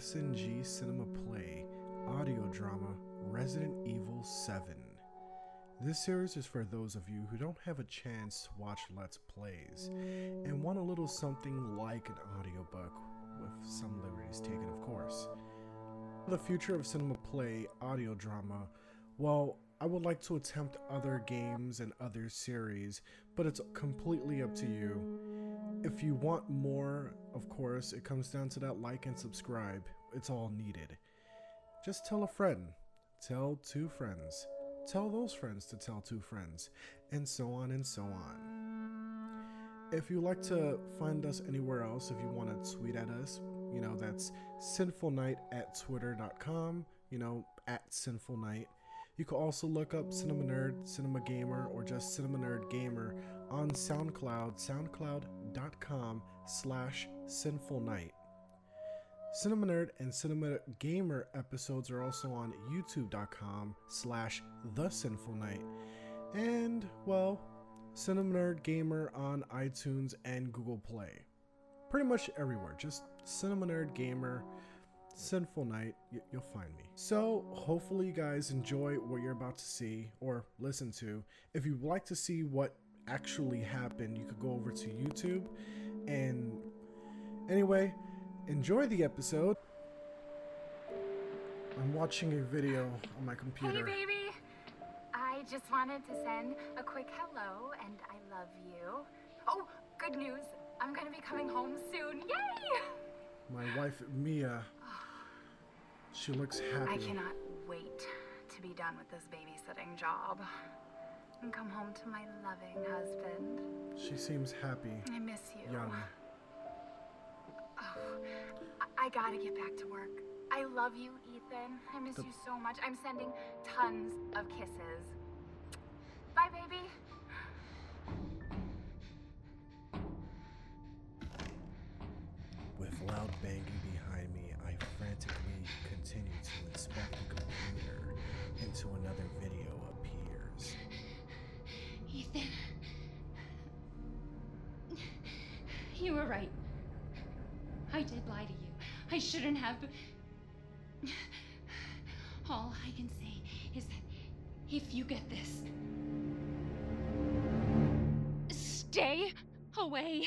SNG Cinema Play audio drama Resident Evil 7. This series is for those of you who don't have a chance to watch Let's Plays and want a little something like an audiobook, with some liberties taken, of course. The future of cinema play audio drama, well, I would like to attempt other games and other series, but it's completely up to you. If you want more, of course, it comes down to that like and subscribe. It's all needed. Just tell a friend, tell two friends, tell those friends to tell two friends, and so on and so on. If you like to find us anywhere else, if you want to tweet at us, you know, that's sinfulnight at twitter.com, you know, at sinful night. You can also look up Cinema Nerd, Cinema Gamer, or just Cinema Nerd Gamer on SoundCloud, soundcloud.com slash sinful night. Cinema Nerd and Cinema Gamer episodes are also on youtube.com slash the sinful night. And, well, Cinema Nerd Gamer on iTunes and Google Play. Pretty much everywhere. Just Cinema Nerd Gamer, Sinful Night, y- you'll find me. So, hopefully, you guys enjoy what you're about to see or listen to. If you'd like to see what actually happened, you could go over to YouTube. And anyway, enjoy the episode. I'm watching a video on my computer. Hey, baby! I just wanted to send a quick hello and I love you. Oh, good news! I'm gonna be coming home soon. Yay! My wife, Mia, she looks happy. I cannot wait to be done with this babysitting job and come home to my loving husband. She seems happy, I miss you. young. Oh, I, I gotta get back to work. I love you, Ethan. I miss The- you so much. I'm sending tons of kisses. Bye, baby. With loud banging until another video appears. Ethan. You were right. I did lie to you. I shouldn't have. All I can say is that if you get this, stay away.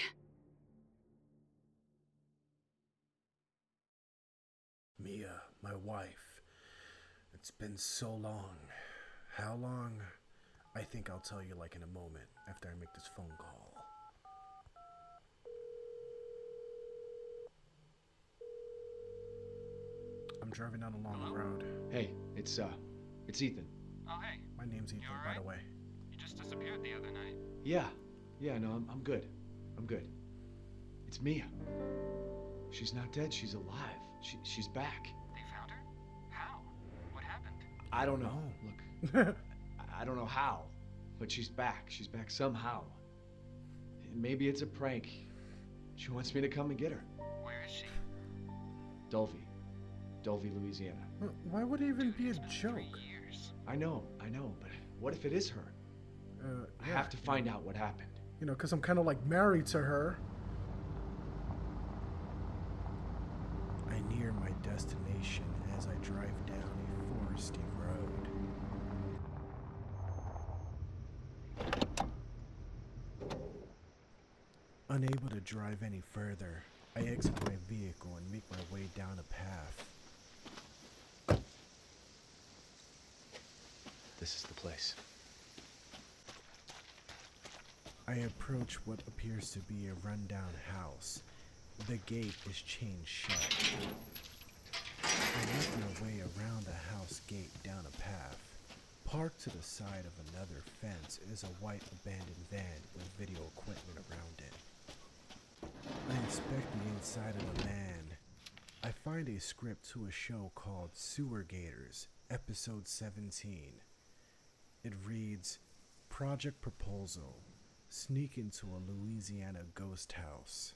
Mia, my wife. It's been so long. How long? I think I'll tell you like in a moment after I make this phone call. I'm driving down a long Hello? road. Hey, it's uh, it's Ethan. Oh, hey. My name's Ethan, by the way. You just disappeared the other night. Yeah, yeah, no, I'm, I'm good. I'm good. It's Mia. She's not dead. She's alive. She, she's back. I don't know. Oh. Look, I- I don't know how, but she's back. She's back somehow. And maybe it's a prank. She wants me to come and get her. Where is she? Dulvey, Dulvey, Louisiana. Why would it even be a joke? Years. I know, I know, but what if it is her? Uh, I yeah, have to find out what happened. You know, because I'm kind of like married to her. I near my destination as I drive down road. Unable to drive any further, I exit my vehicle and make my way down a path. This is the place. I approach what appears to be a rundown house. The gate is chained shut. I make my way around the house gate down a path. Parked to the side of another fence is a white abandoned van with video equipment around it. I inspect the inside of the van. I find a script to a show called Sewer Gators, Episode 17. It reads Project Proposal Sneak into a Louisiana ghost house.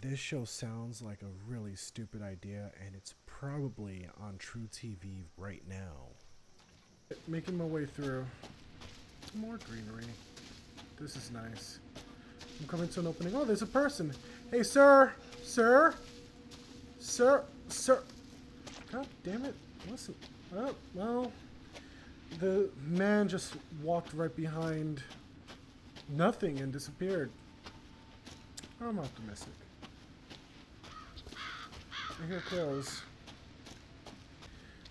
This show sounds like a really stupid idea, and it's probably on truTV right now. Making my way through. More greenery. This is nice. I'm coming to an opening. Oh, there's a person. Hey, sir! Sir! Sir, sir. God damn it. Listen. Oh, well. The man just walked right behind nothing and disappeared. I'm optimistic. I hear crows.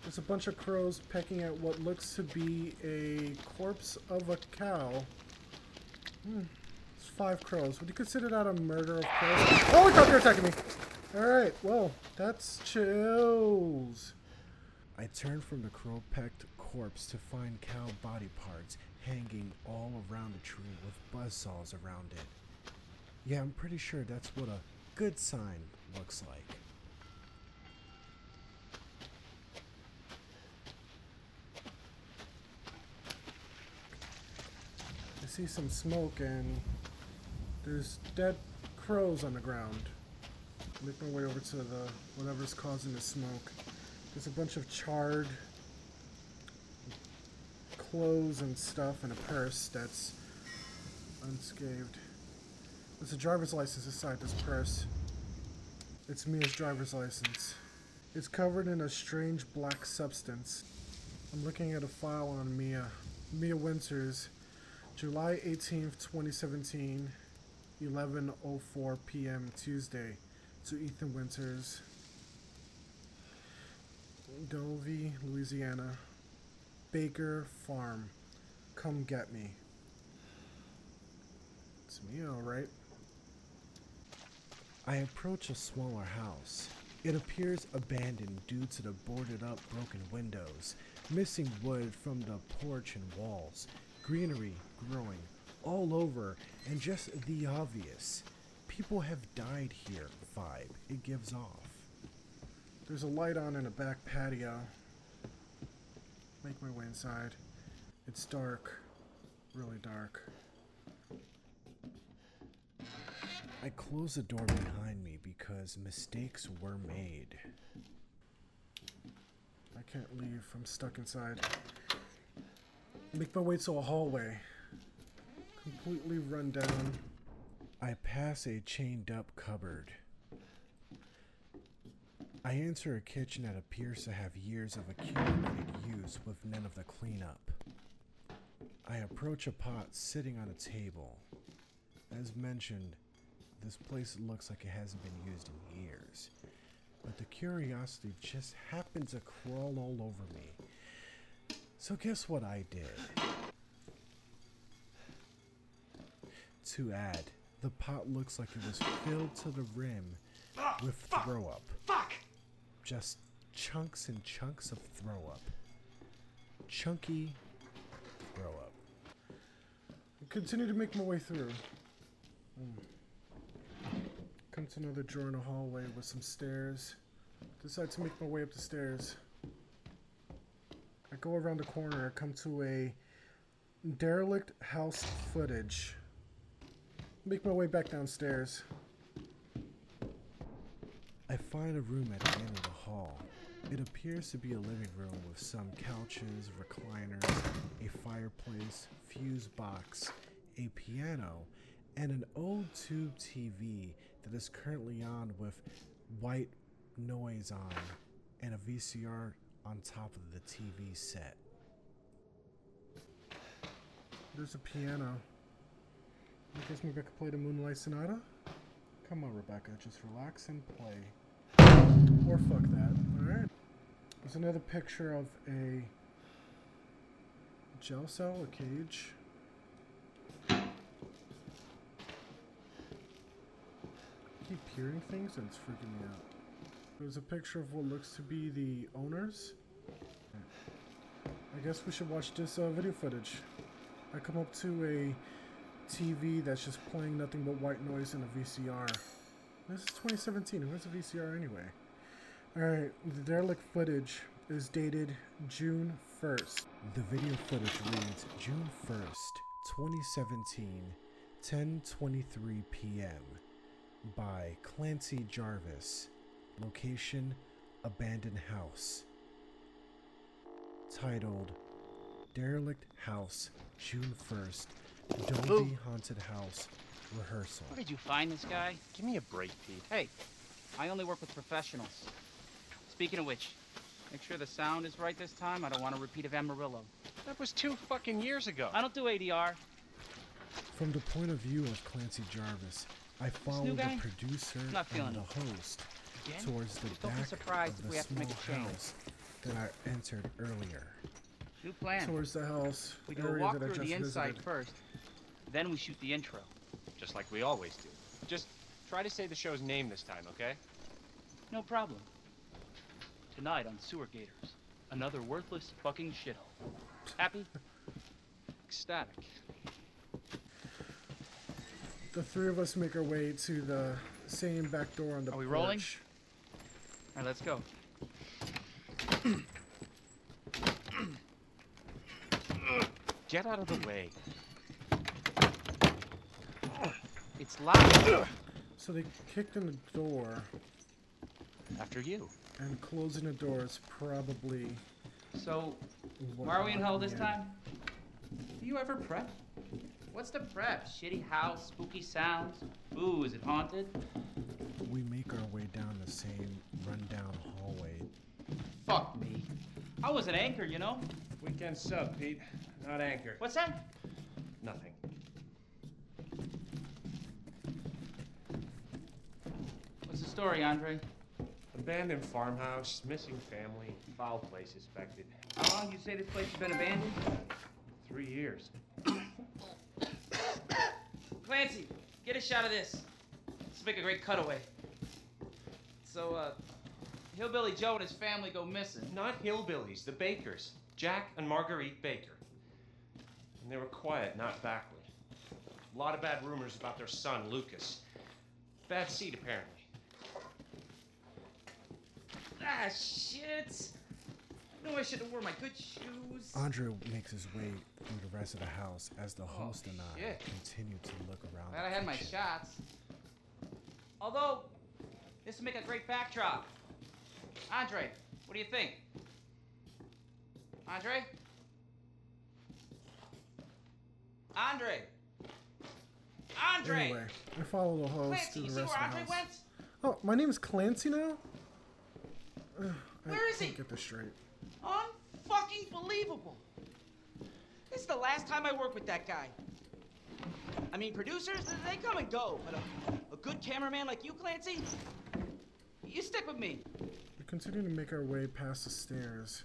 There's a bunch of crows pecking at what looks to be a corpse of a cow. Hmm. It's five crows. Would you consider that a murder of crows? Holy crap, you're attacking me! Alright, well, that's chills. I turned from the crow-pecked corpse to find cow body parts hanging all around the tree with buzzsaws around it. Yeah, I'm pretty sure that's what a good sign looks like. See some smoke and there's dead crows on the ground. Make my way over to the whatever's causing the smoke. There's a bunch of charred clothes and stuff and a purse that's unscathed. There's a driver's license inside this purse. It's Mia's driver's license. It's covered in a strange black substance. I'm looking at a file on Mia. Mia Winters, July 18th, 2017, 11:04 p.m. Tuesday, to Ethan Winters, Dulvey, Louisiana, Baker Farm. Come get me. It's me, all right. I approach a smaller house. It appears abandoned due to the boarded up broken windows, missing wood from the porch and walls, greenery growing all over, and just the obvious. People have died here vibe it gives off. There's a light on in a back patio. Make my way inside. It's dark. Really dark. I close the door behind me because mistakes were made. I can't leave. I'm stuck inside. Make my way to a hallway. Completely run down. I pass a chained up cupboard. I enter a kitchen that appears to have years of accumulated use with none of the cleanup. I approach a pot sitting on a table. As mentioned, this place looks like it hasn't been used in years. But the curiosity just happened to crawl all over me. So guess what I did? To add, the pot looks like it was filled to the rim with throw up. Fuck! Just chunks and chunks of throw up. Chunky throw up. Continue to make my way through. Hmm. Come to another drawer in a hallway with some stairs. Decide to make my way up the stairs. I go around the corner. I come to a derelict house footage. Make my way back downstairs. I find a room at the end of the hall. It appears to be a living room with some couches, recliners, a fireplace, fuse box, a piano, and an old tube TV that is currently on with white noise on and a VCR on top of the TV set. There's a piano. I guess maybe I could play the Moonlight Sonata? Come on, Rebecca, just relax and play. Or fuck that, alright? There's another picture of a jail cell, a cage. I keep hearing things and it's freaking me out. There's a picture of what looks to be the owners. I guess we should watch this uh, video footage. I come up to a TV that's just playing nothing but white noise and a VCR. This is 2017. Who has a VCR anyway? Alright, the derelict footage is dated June 1st. The video footage reads June 1st, 2017, 10:23 p.m. by Clancy Jarvis. Location Abandoned House. Titled Derelict House, June 1st, Dulvey Haunted House Rehearsal. Where did you find this guy? Give me a break, Pete. Hey, I only work with professionals. Speaking of which, make sure the sound is right this time. I don't want a repeat of Amarillo. That was two fucking years ago. I don't do ADR. From the point of view of Clancy Jarvis, I follow new the guy? producer Not and feeling the it. host Again? towards the Just don't be back surprised of if the we have to make a small change. house that I entered earlier. New plan. Towards the house We go a area that I walkthrough of just the inside visited. first, then we shoot the intro. Just like we always do. Just try to say the show's name this time, okay? No problem. Tonight on Sewer Gators, another worthless fucking shithole. Happy? Ecstatic. The three of us make our way to the same back door on the Are we porch. rolling? All right, let's go. Get out of the way. It's locked. So they kicked in the door, After you. and closing the door is probably. So, why are we in hell this time? Do you ever prep? What's the prep? Shitty house, spooky sounds. Ooh, is it haunted? We make our way down the same rundown hallway. Fuck me. I was an anchor, you know? Weekend sub, Pete. Not anchor. What's that? Nothing. What's the story, Andre? Abandoned farmhouse, missing family, foul play suspected. How long you say this place has been abandoned? Three years. Clancy, get a shot of this. Let's make a great cutaway. So, uh, Hillbilly Joe and his family go missing. Not hillbillies, the Bakers. Jack and Marguerite Baker. And they were quiet, not backward. A lot of bad rumors about their son, Lucas. Bad seed, apparently. Ah, shit. I knew I should have worn my good shoes. Andre makes his way through the rest of the house as the oh, host and I shit. continue to look around. Glad I had my shots. Although, this would make a great backdrop. Andre, what do you think? Andre? Andre! Andre! Anyway, I follow the host Clancy, to the rest of the Andre house. went? Oh, my name is Clancy now? Ugh, I Where is can't he? Get this straight. Unfucking believable. This is the last time I work with that guy. I mean, producers, they come and go, but a, a good cameraman like you, Clancy, you stick with me. We continue to make our way past the stairs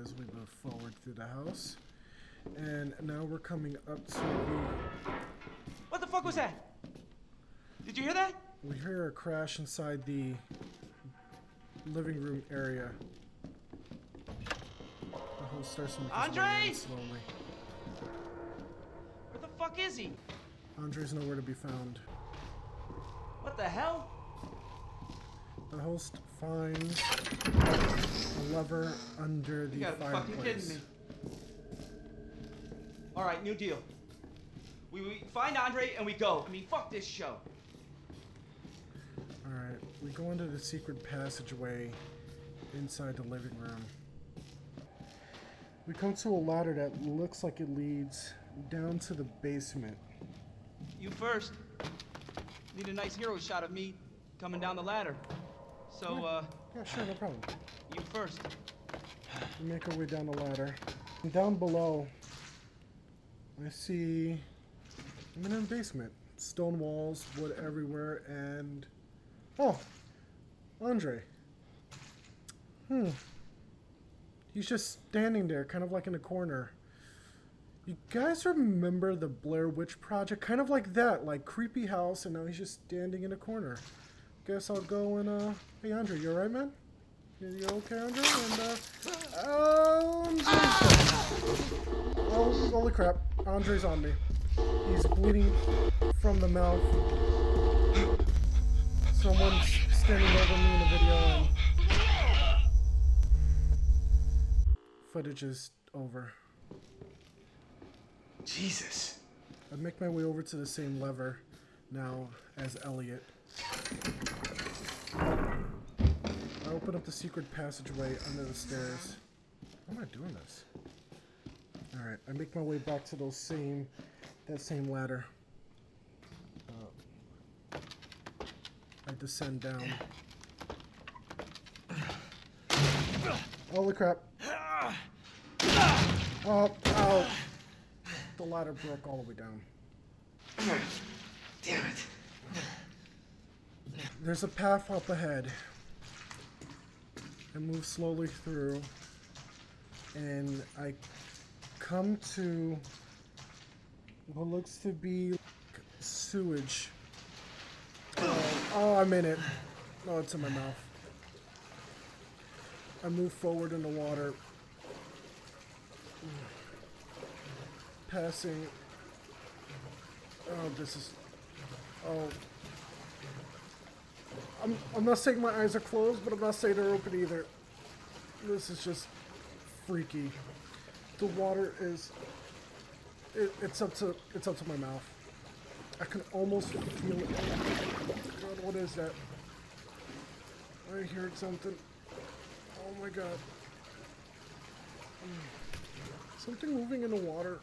as we move forward through the house. And now we're coming up to the. What the fuck was that? Did you hear that? We hear a crash inside the living room area. Host starts to make Andre! slowly. Where the fuck is he? Andre's nowhere to be found. What the hell? The host finds a lever under the You gotta be fucking fireplace. kidding me. All right, new deal. We, we find Andre and we go. I mean, fuck this show. Alright, we go into the secret passageway inside the living room. We come to a ladder that looks like it leads down to the basement. You first. Need a nice hero shot of me coming down the ladder. So, uh, Yeah, sure, no problem. you first. We make our way down the ladder. And down below, I see I'm in a basement. Stone walls, wood everywhere, and oh, Andre. Hmm. He's just standing there, kind of like in a corner. You guys remember the Blair Witch Project? Kind of like that, like creepy house, and now he's just standing in a corner. Guess I'll go and uh. Hey, Andre, you alright, man? You okay, Andre? And uh. Um. Oh, holy crap! Andre's on me. He's bleeding from the mouth. Someone's standing over me in the video, and footage is over. Jesus. I make my way over to the same lever now as Elliot. I open up the secret passageway under the stairs. Why am I doing this? Alright, I make my way back to those same that same ladder. Uh, I descend down. Holy crap. Oh, oh. The ladder broke all the way down. Damn it. There's a path up ahead. I move slowly through, and I come to what looks to be sewage. Oh, oh, I'm in it. Oh, it's in my mouth. I move forward in the water, passing. Oh, this is. Oh, I'm, I'm not saying my eyes are closed, but I'm not saying they're open either. This is just freaky. The water is it, it's up to it's up to my mouth. I can almost feel it. God, what is that? I heard something. Oh my god. Something moving in the water.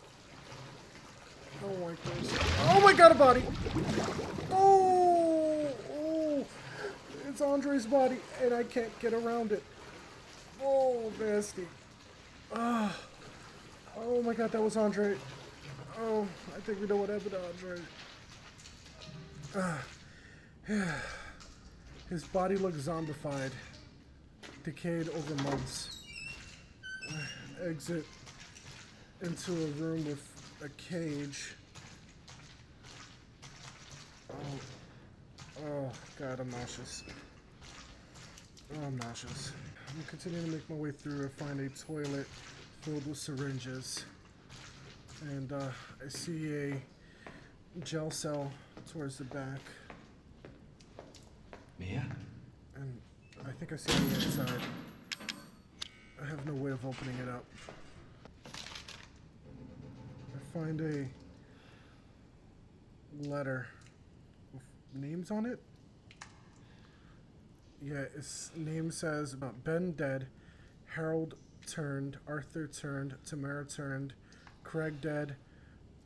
I don't like this. Oh my god, a body! Oh! Oh! It's Andre's body, and I can't get around it. Oh, nasty. Ah. Oh my god, that was Andre. Oh, I think we know what happened to Andre. Ah. His body looks zombified, decayed over months. Exit into a room with a cage. Oh, oh god, I'm nauseous. Oh, I'm nauseous. I'm continuing to make my way through and find a toilet filled with syringes. And uh, I see a gel cell towards the back. Mia? And I think I see the inside. I have no way of opening it up. Find a letter with names on it. Yeah, its name says Ben dead, Harold turned, Arthur turned, Tamara turned, Craig dead,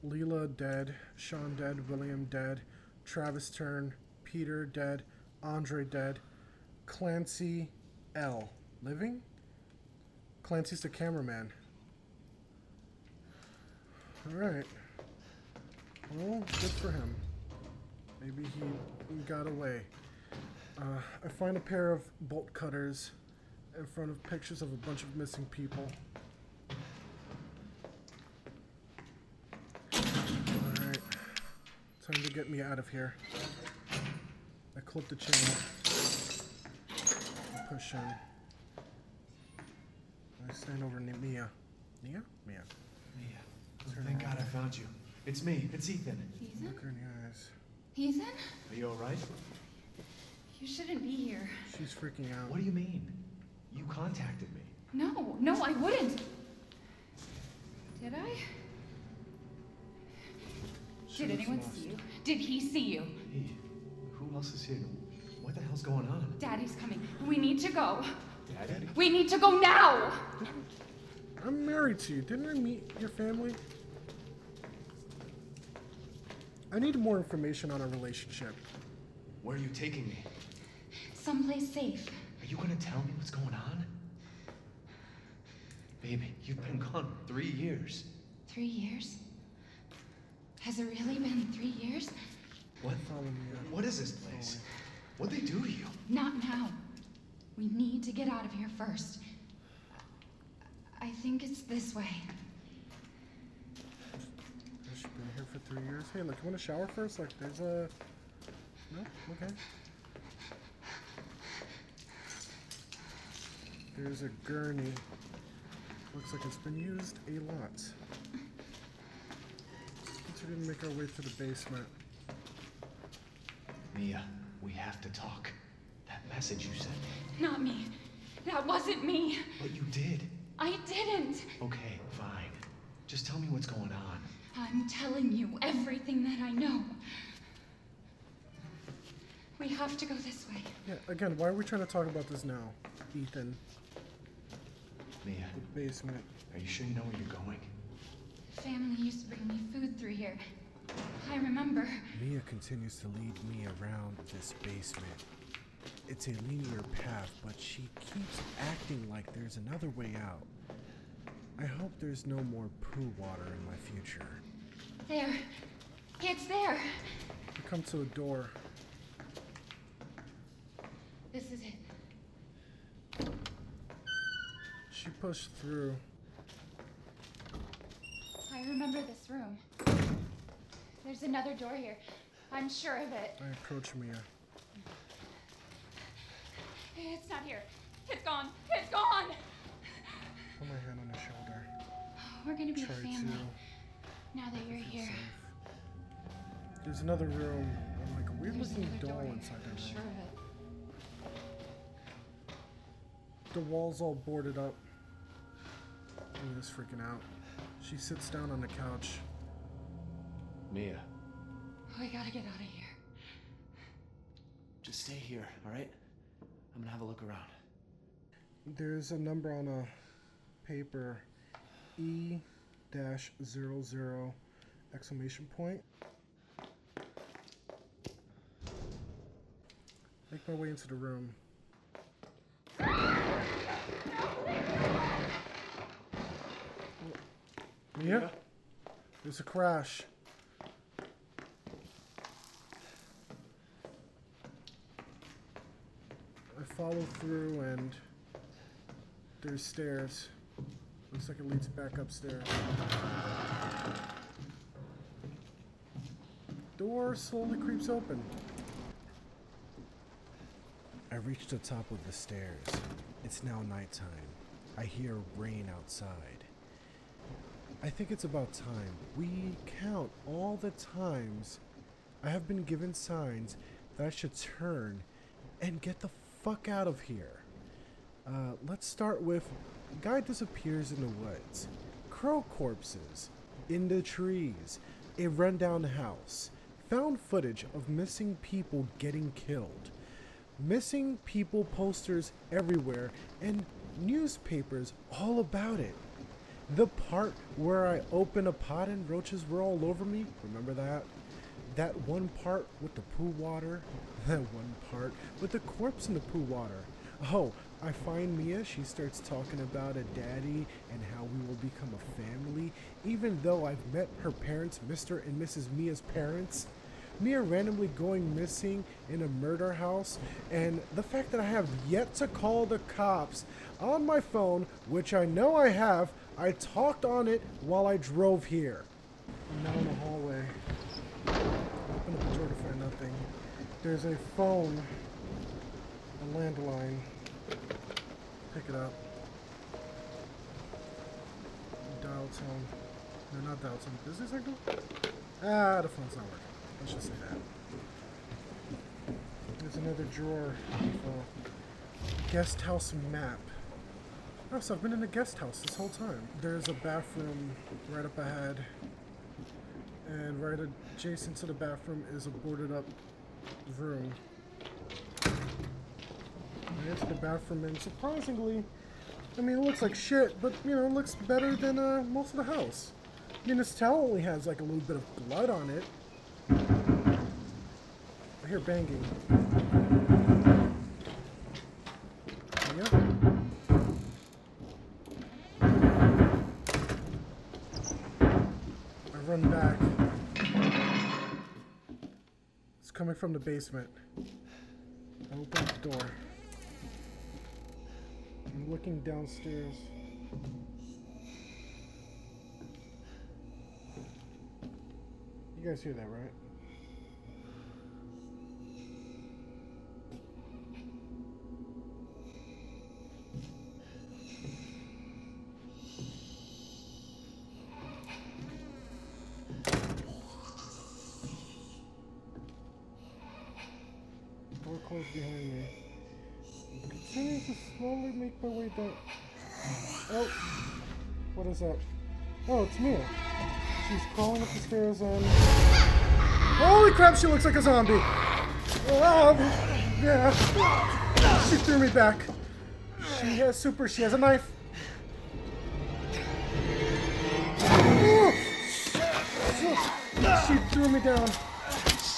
Leela dead, Sean dead, William dead, Travis turned, Peter dead, Andre dead, Clancy L. Living? Clancy's the cameraman. Alright. Well, good for him. Maybe he got away. Uh, I find a pair of bolt cutters in front of pictures of a bunch of missing people. Alright. Time to get me out of here. I clip the chain. Push in. I stand over Mia. Mia? Mia. Mia. Thank God I found you. It's me. It's Ethan. Ethan? Look her in the eyes. Ethan? Are you alright? You shouldn't be here. She's freaking out. What do you mean? You contacted me. No, no, I wouldn't. Did I? She Did anyone lost. see you? Did he see you? Hey, who else is here? What the hell's going on? Daddy's coming. We need to go. Daddy? We need to go now! I'm married to you. Didn't I meet your family? I need more information on our relationship. Where are you taking me? Someplace safe. Are you gonna tell me what's going on? Baby, you've been gone three years. Three years? Has it really been three years? What? Follow me. What is this place? What'd they do to you? Not now. We need to get out of here first. I think it's this way. She's been here for three years. Hey, look, you want to shower first? Like, there's a. No? Okay. There's a gurney. Looks like it's been used a lot. Continue to make our way to the basement. Mia, we have to talk. That message you sent me. Not me. That wasn't me. But you did. I didn't. Okay, fine. Just tell me what's going on. I'm telling you everything that I know. We have to go this way. Yeah, again, why are we trying to talk about this now? Ethan, Mia, the basement. are you sure you know where you're going? Family used to bring me food through here. I remember. Mia continues to lead me around this basement. It's a linear path, but she keeps acting like there's another way out. I hope there's no more poo water in my future. There. It's there. We come to a door. This is it. She pushed through. I remember this room. There's another door here. I'm sure of it. I approach Mia. It's not here. It's gone. It's gone. Put my hand on her shoulder. We're gonna be Try a family now that you're here. safe. There's another room. I'm like a weird There's looking another doll door inside I'm that sure room. of it. The wall's all boarded up. Mia's freaking out. She sits down on the couch. Mia, oh, We gotta get out of here. just stay here, all right? I'm gonna have a look around. There's a number on a paper. E dash zero zero exclamation point. Make my way into the room. Mia? There's a crash. I follow through and there's stairs. Looks like it leads back upstairs. Door slowly creeps open. I reach the top of the stairs. It's now nighttime. I hear rain outside. I think it's about time. We count all the times I have been given signs that I should turn and get the fuck out of here. Uh, let's start with guy disappears in the woods, crow corpses in the trees, a rundown house, found footage of missing people getting killed, missing people posters everywhere, and newspapers all about it. The part where I open a pot and roaches were all over me, remember that? That one part with the poo water, that one part with the corpse in the poo water. Oh, I find Mia, she starts talking about a daddy and how we will become a family, even though I've met her parents, Mr. and Mrs. Mia's parents. Mia randomly going missing in a murder house, and the fact that I have yet to call the cops on my phone, which I know I have, I talked on it while I drove here. I'm now in the hallway. Open up the door to find nothing. There's a phone, a landline. Pick it up. Dial tone. No, not dial tone. Business signal? Ah, the phone's not working. Let's just say that. There's another drawer. Uh, guest house map. Oh, so I've been in a guest house this whole time. There's a bathroom right up ahead. And right adjacent to the bathroom is a boarded up room. Enter the bathroom and surprisingly, I mean, it looks like shit, but you know, it looks better than uh, most of the house. I mean, this towel only has like a little bit of blood on it. I hear banging. Yep. I run back. It's coming from the basement. I open the door. Looking downstairs. You guys hear that, right? Slowly make my. Oh, what is that? Oh, it's Mia. She's crawling up the stairs and. Holy crap! She looks like a zombie. Oh, yeah. She threw me back. She has super. She has a knife. She threw me down.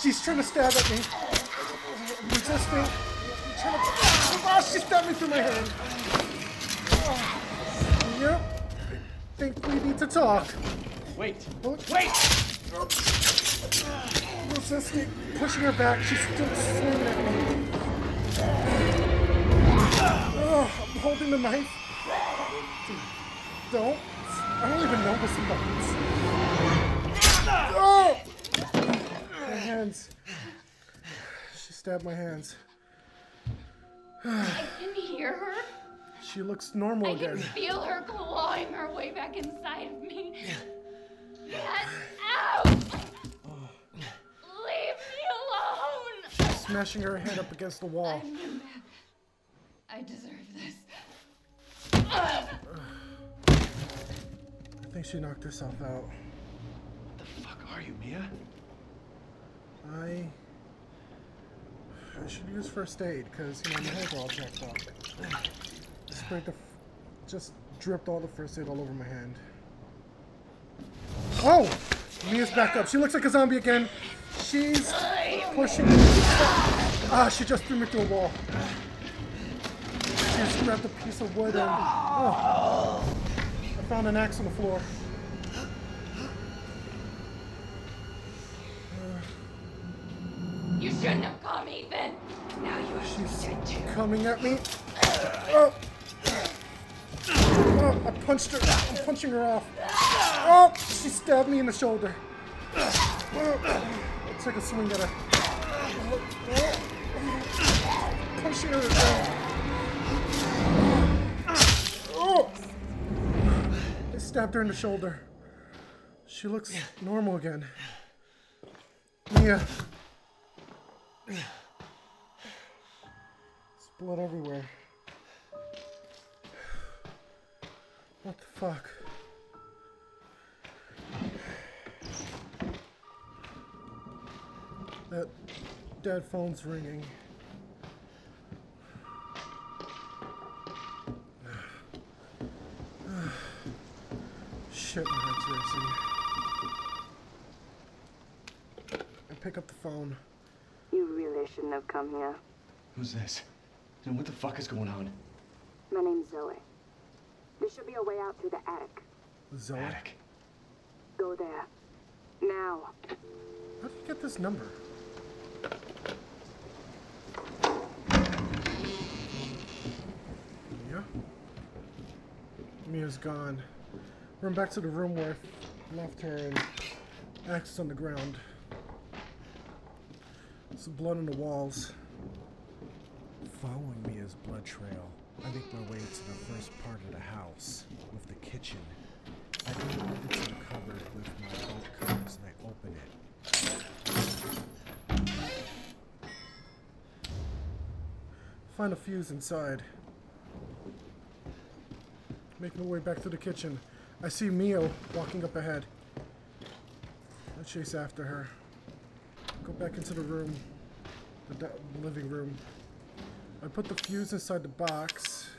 She's trying to stab at me. Resisting. She stabbed me through my hand. Oh. Yep. I think we need to talk. Wait. Oh, Wait! Resisting. Pushing her back. She's still swinging at me. Oh, I'm holding the knife. Don't. I don't even know this buttons. Oh! My hands. She stabbed my hands. I can hear her. She looks normal again. I can feel her clawing her way back inside of me. Get out! Leave me alone! Smashing her head up against the wall. I'm the. I deserve this. I think she knocked herself out. What the fuck are you, Mia? I. I should use first aid because you know my hands are all jacked up. Sprayed the, just dripped all the first aid all over my hand. Oh, Mia's back up. She looks like a zombie again. She's pushing. Ah, she just threw me through a wall. She just grabbed a piece of wood and. Oh, I found an axe on the floor. You shouldn't have come, Ethan. Now you have She's to be dead too. Coming at me. Oh. Oh, I punched her. I'm punching her off. Oh, she stabbed me in the shoulder. Oh, I took a swing at her. Oh. Punching her again. Oh. I stabbed her in the shoulder. She looks normal again. Mia. There's blood everywhere. What the fuck? That dead phone's ringing. Shit, my head's racing. I pick up the phone. You really shouldn't have come here. Who's this? And what the fuck is going on? My name's Zoe. There should be a way out through the attic. Zoe. Attic. Go there. Now. How did you get this number? Mia? Mia's gone. Run back to the room where I left her and axe on the ground. Some blood on the walls. Following Mia's blood trail, I make my way to the first part of the house, with the kitchen. I go over to the cupboard with my bolt cutters and I open it. Find a fuse inside. Making my way back to the kitchen. I see Mia walking up ahead. I chase after her. Go back into the room, the living room. I put the fuse inside the box.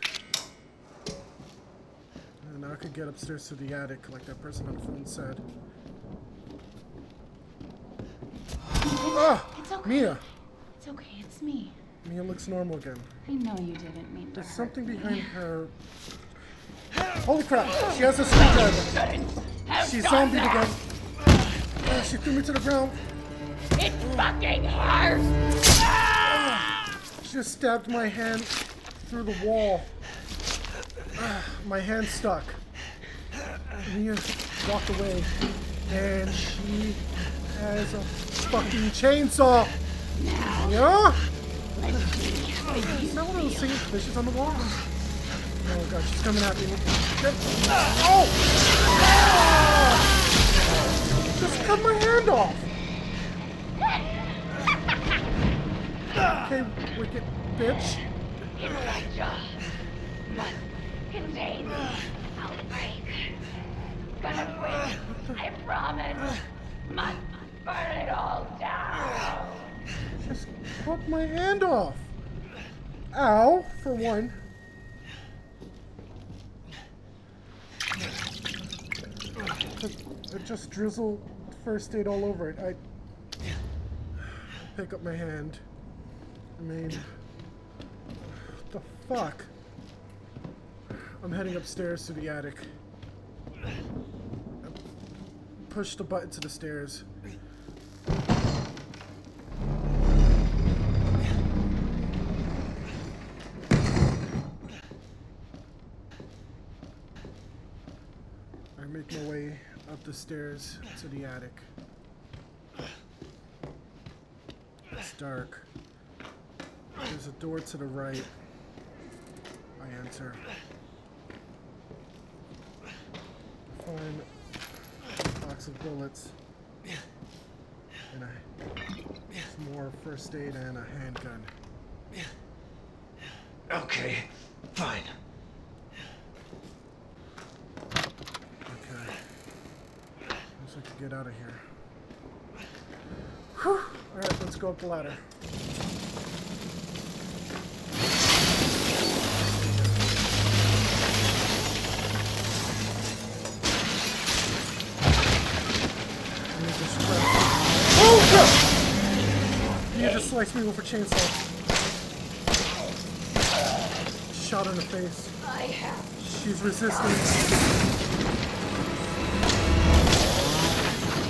And now I could get upstairs to the attic, like that person on the phone said. Ah! It's okay. Mia! It's okay, it's me. Mia looks normal again. I know you didn't mean to There's something me. behind her. Holy crap! She has a screwdriver. She's zombied again. Ah, she threw me to the ground. It fucking hurts! Just stabbed my hand through the wall. Ah, my hand stuck. Mia walked away, and she has a fucking chainsaw. Yeah? Is that one of those things fishes on the wall? Oh god, she's coming at me. Oh! Ah! Just cut my hand off. Okay, wicked bitch. Elijah must contain outbreak. Gonna quit, I promise. Must burn it all down. Just cut my hand off. Ow, for one. It just drizzled first aid all over it. I pick up my hand. I mean, what the fuck? I'm heading upstairs to the attic. Push the button to the stairs. I make my way up the stairs to the attic. It's dark. There's a door to the right. I enter. Find a box of bullets. And I some more first aid and a handgun. Okay, fine. Okay. Guess I can get out of here. Whew. Alright, let's go up the ladder. God! You just sliced me with a chainsaw. Shot in the face. I have. She's resisting.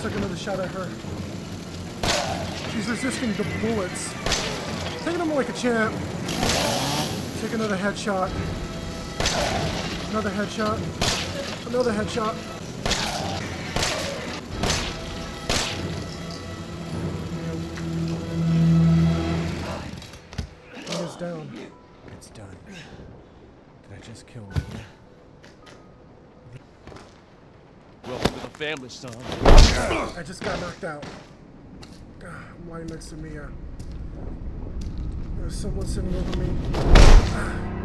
Took another shot at her. She's resisting the bullets. Taking them like a champ. Take another headshot. Another headshot. Another headshot. Did I just kill him? Welcome to the family, son. I just got knocked out. Ah, I'm lying next to Mia. There's someone sitting over me.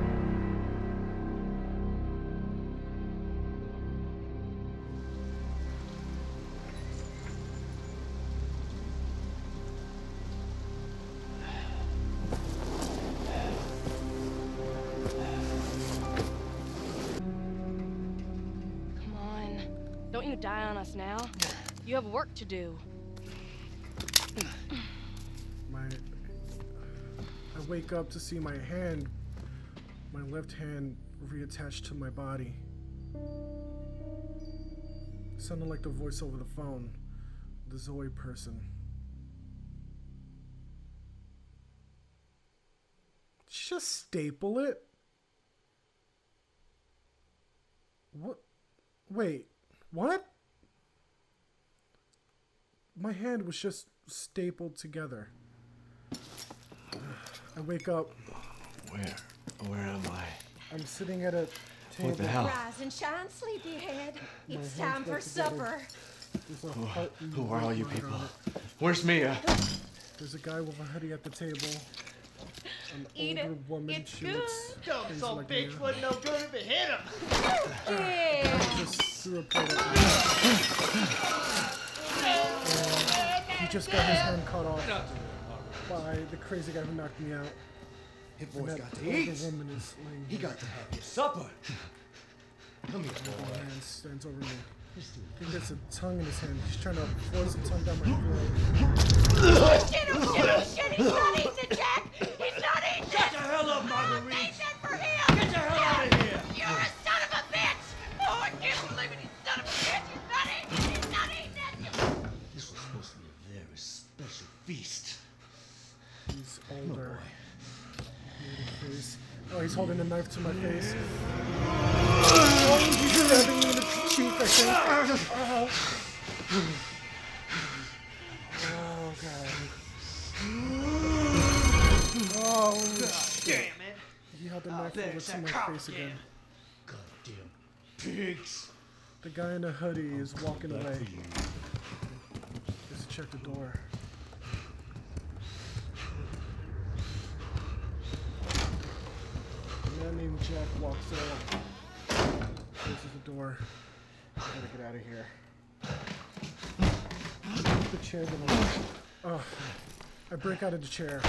Us now. You have work to do. My, I wake up to see my hand, my left hand, reattached to my body. Sounded like the voice over the phone, the Zoe person. Just staple it. What? Wait, what? My hand was just stapled together. I wake up. Where? Where am I? I'm sitting at a table. What the hell? Rise and shine, sleepyhead. My It's time for supper. There's a heart and Who are all you people? Where's Mia? There's a guy with a hoodie at the table. An Eat older it. woman. It's she good. looks Don't crazy so like me. Bigfoot no good if it hit him. Yeah. Just threw a plate at me. And he just got his hand cut off by the crazy guy who knocked me out. Hit And boy's that got to eat. woman is He got to have his supper. Come here, My boy. hand stands over me. He gets a tongue in his hand. He's trying to force a tongue down my throat. Shit, oh shit, oh shit, he's not eating it, Jack! He's holding a knife to my face. Oh, he's stabbing me in the cheek, I think. Oh, God. Oh, Damn it! he held the knife over to my face again. again. Goddamn pigs. The guy in the hoodie is walking away. Let's check the door. Jack walks in. Closes the door. I gotta get out of here. The chair down. Oh, I break out of the chair.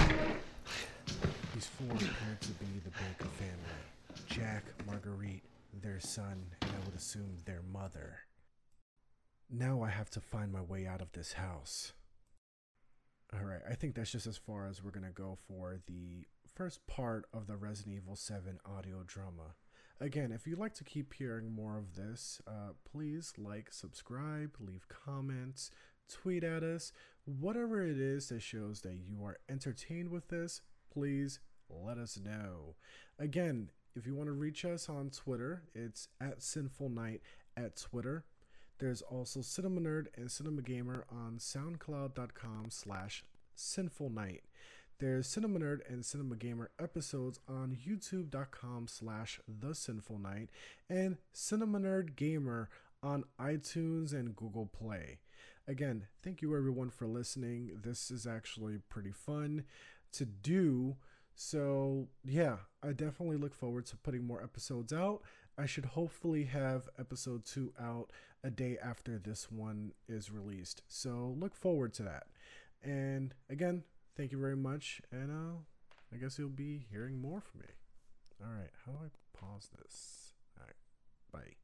These four appear to be the Baker family. Jack, Marguerite, their son, and I would assume their mother. Now I have to find my way out of this house. Alright, I think that's just as far as we're gonna go for the first part of the Resident Evil 7 audio drama. Again, if you'd like to keep hearing more of this, uh, please like, subscribe, leave comments, tweet at us, whatever it is that shows that you are entertained with this, please let us know. Again, if you want to reach us on Twitter, it's at Sinful Night at Twitter. There's also Cinema Nerd and Cinema Gamer on SoundCloud.com slash Sinful Night. There's Cinema Nerd and Cinema Gamer episodes on YouTube.com slash The Sinful Night and Cinema Nerd Gamer on iTunes and Google Play. Again, thank you everyone for listening. This is actually pretty fun to do. So, yeah, I definitely look forward to putting more episodes out. I should hopefully have episode 2 out a day after this one is released. So, look forward to that. And again, thank you very much. And uh, I guess you'll be hearing more from me. All right, how do I pause this? All right, bye.